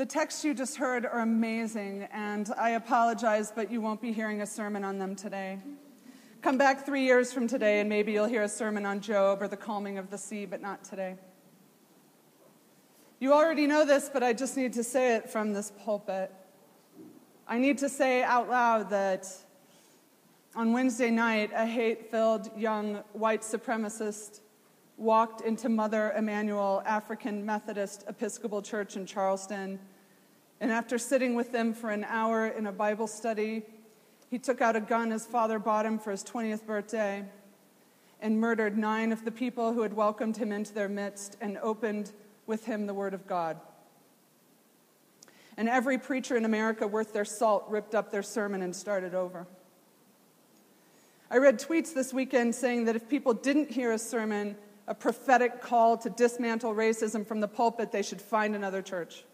The texts you just heard are amazing, and I apologize, but you won't be hearing a sermon on them today. Come back three years from today, and maybe you'll hear a sermon on Job or the calming of the sea, but not today. You already know this, but I just need to say it from this pulpit. I need to say out loud that on Wednesday night, a hate filled young white supremacist walked into Mother Emanuel African Methodist Episcopal Church in Charleston. And after sitting with them for an hour in a Bible study, he took out a gun his father bought him for his 20th birthday and murdered nine of the people who had welcomed him into their midst and opened with him the Word of God. And every preacher in America worth their salt ripped up their sermon and started over. I read tweets this weekend saying that if people didn't hear a sermon, a prophetic call to dismantle racism from the pulpit, they should find another church.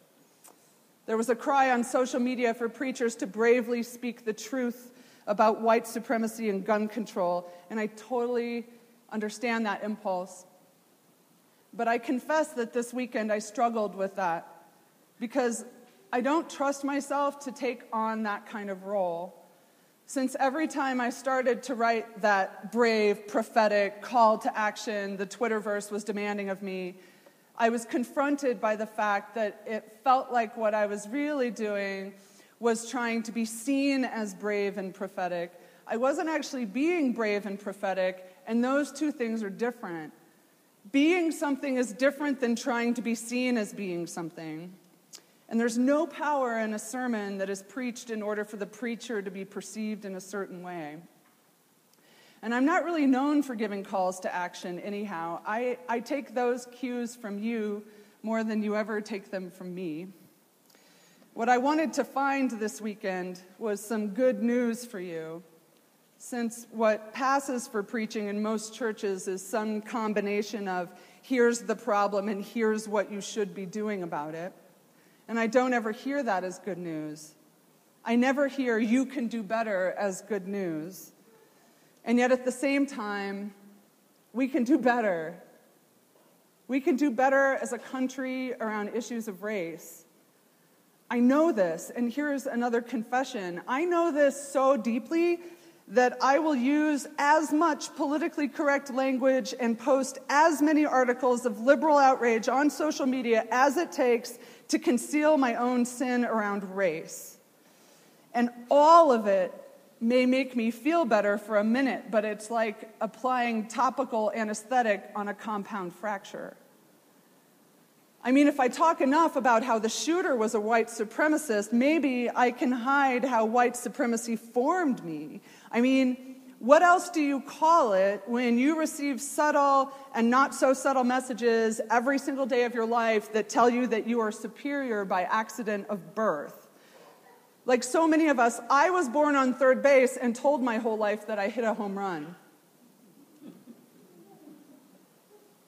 There was a cry on social media for preachers to bravely speak the truth about white supremacy and gun control, and I totally understand that impulse. But I confess that this weekend I struggled with that because I don't trust myself to take on that kind of role. Since every time I started to write that brave, prophetic call to action the Twitterverse was demanding of me, I was confronted by the fact that it felt like what I was really doing was trying to be seen as brave and prophetic. I wasn't actually being brave and prophetic, and those two things are different. Being something is different than trying to be seen as being something. And there's no power in a sermon that is preached in order for the preacher to be perceived in a certain way. And I'm not really known for giving calls to action, anyhow. I, I take those cues from you more than you ever take them from me. What I wanted to find this weekend was some good news for you, since what passes for preaching in most churches is some combination of here's the problem and here's what you should be doing about it. And I don't ever hear that as good news. I never hear you can do better as good news. And yet at the same time, we can do better. We can do better as a country around issues of race. I know this, and here's another confession. I know this so deeply that I will use as much politically correct language and post as many articles of liberal outrage on social media as it takes to conceal my own sin around race. And all of it may make me feel better for a minute, but it's like applying topical anesthetic on a compound fracture. I mean, if I talk enough about how the shooter was a white supremacist, maybe I can hide how white supremacy formed me. I mean, what else do you call it when you receive subtle and not so subtle messages every single day of your life that tell you that you are superior by accident of birth? Like so many of us, I was born on third base and told my whole life that I hit a home run.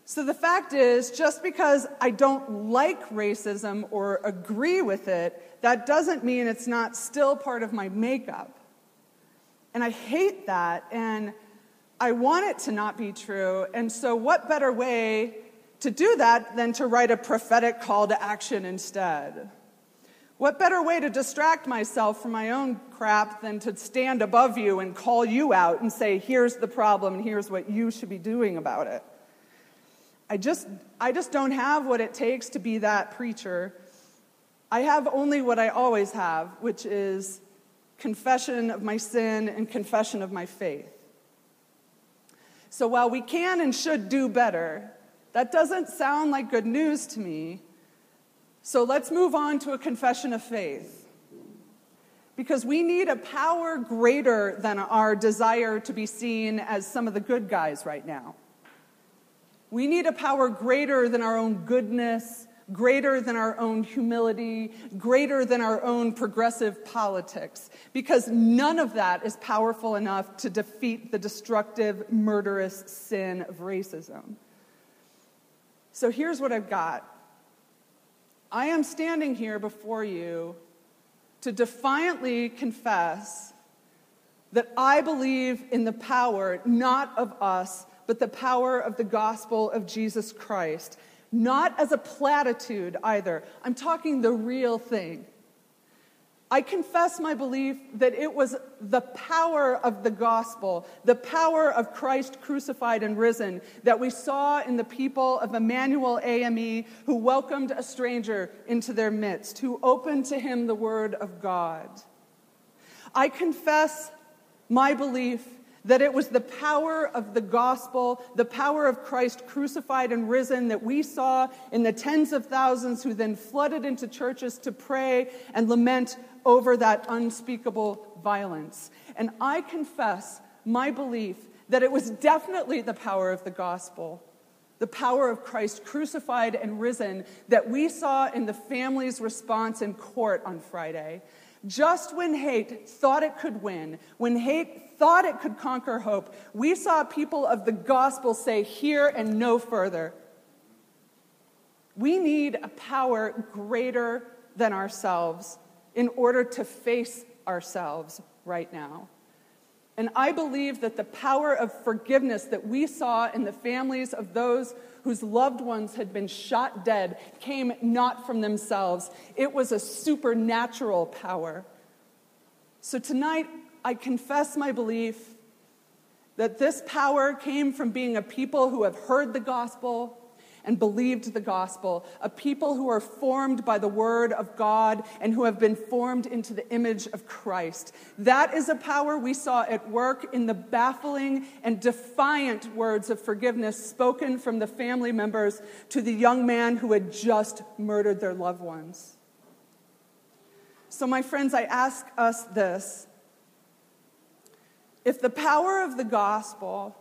So the fact is, just because I don't like racism or agree with it, that doesn't mean it's not still part of my makeup. And I hate that, and I want it to not be true. And so, what better way to do that than to write a prophetic call to action instead? What better way to distract myself from my own crap than to stand above you and call you out and say, here's the problem and here's what you should be doing about it? I just, I just don't have what it takes to be that preacher. I have only what I always have, which is confession of my sin and confession of my faith. So while we can and should do better, that doesn't sound like good news to me. So let's move on to a confession of faith. Because we need a power greater than our desire to be seen as some of the good guys right now. We need a power greater than our own goodness, greater than our own humility, greater than our own progressive politics, because none of that is powerful enough to defeat the destructive, murderous sin of racism. So here's what I've got I am standing here before you to defiantly confess that I believe in the power not of us, but the power of the gospel of Jesus Christ. Not as a platitude either. I'm talking the real thing. I confess my belief that it was the power of the gospel, the power of Christ crucified and risen, that we saw in the people of Emanuel AME who welcomed a stranger into their midst, who opened to him the word of God. I confess my belief that it was the power of the gospel, the power of Christ crucified and risen that we saw in the tens of thousands who then flooded into churches to pray and lament over that unspeakable violence. And I confess my belief that it was definitely the power of the gospel, the power of Christ crucified and risen that we saw in the family's response in court on Friday. Just when hate thought it could win, when hate thought it could conquer hope, we saw people of the gospel say, Here and no further. We need a power greater than ourselves in order to face ourselves right now. And I believe that the power of forgiveness that we saw in the families of those whose loved ones had been shot dead came not from themselves, it was a supernatural power. So tonight, I confess my belief that this power came from being a people who have heard the gospel and believed the gospel, a people who are formed by the word of God and who have been formed into the image of Christ. That is a power we saw at work in the baffling and defiant words of forgiveness spoken from the family members to the young man who had just murdered their loved ones. So, my friends, I ask us this. If the power of the gospel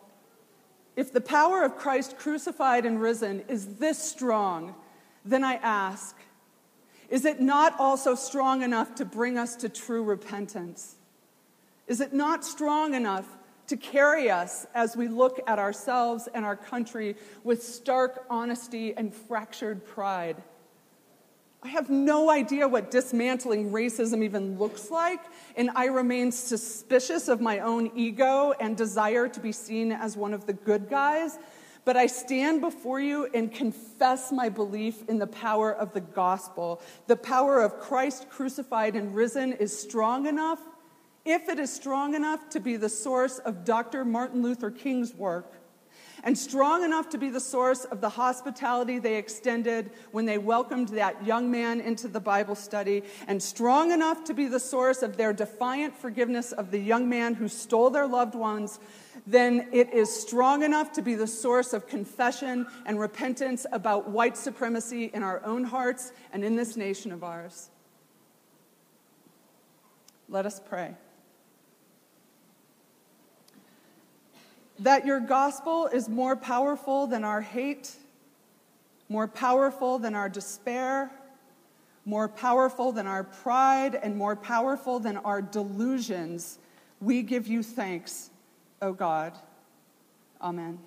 if the power of Christ crucified and risen is this strong, then I ask, is it not also strong enough to bring us to true repentance? Is it not strong enough to carry us as we look at ourselves and our country with stark honesty and fractured pride? I have no idea what dismantling racism even looks like, and I remain suspicious of my own ego and desire to be seen as one of the good guys. But I stand before you and confess my belief in the power of the gospel. The power of Christ crucified and risen is strong enough, if it is strong enough to be the source of Dr. Martin Luther King's work and strong enough to be the source of the hospitality they extended when they welcomed that young man into the Bible study, and strong enough to be the source of their defiant forgiveness of the young man who stole their loved ones, then it is strong enough to be the source of confession and repentance about white supremacy in our own hearts and in this nation of ours. Let us pray. That your gospel is more powerful than our hate, more powerful than our despair, more powerful than our pride, and more powerful than our delusions, we give you thanks, O God. Amen.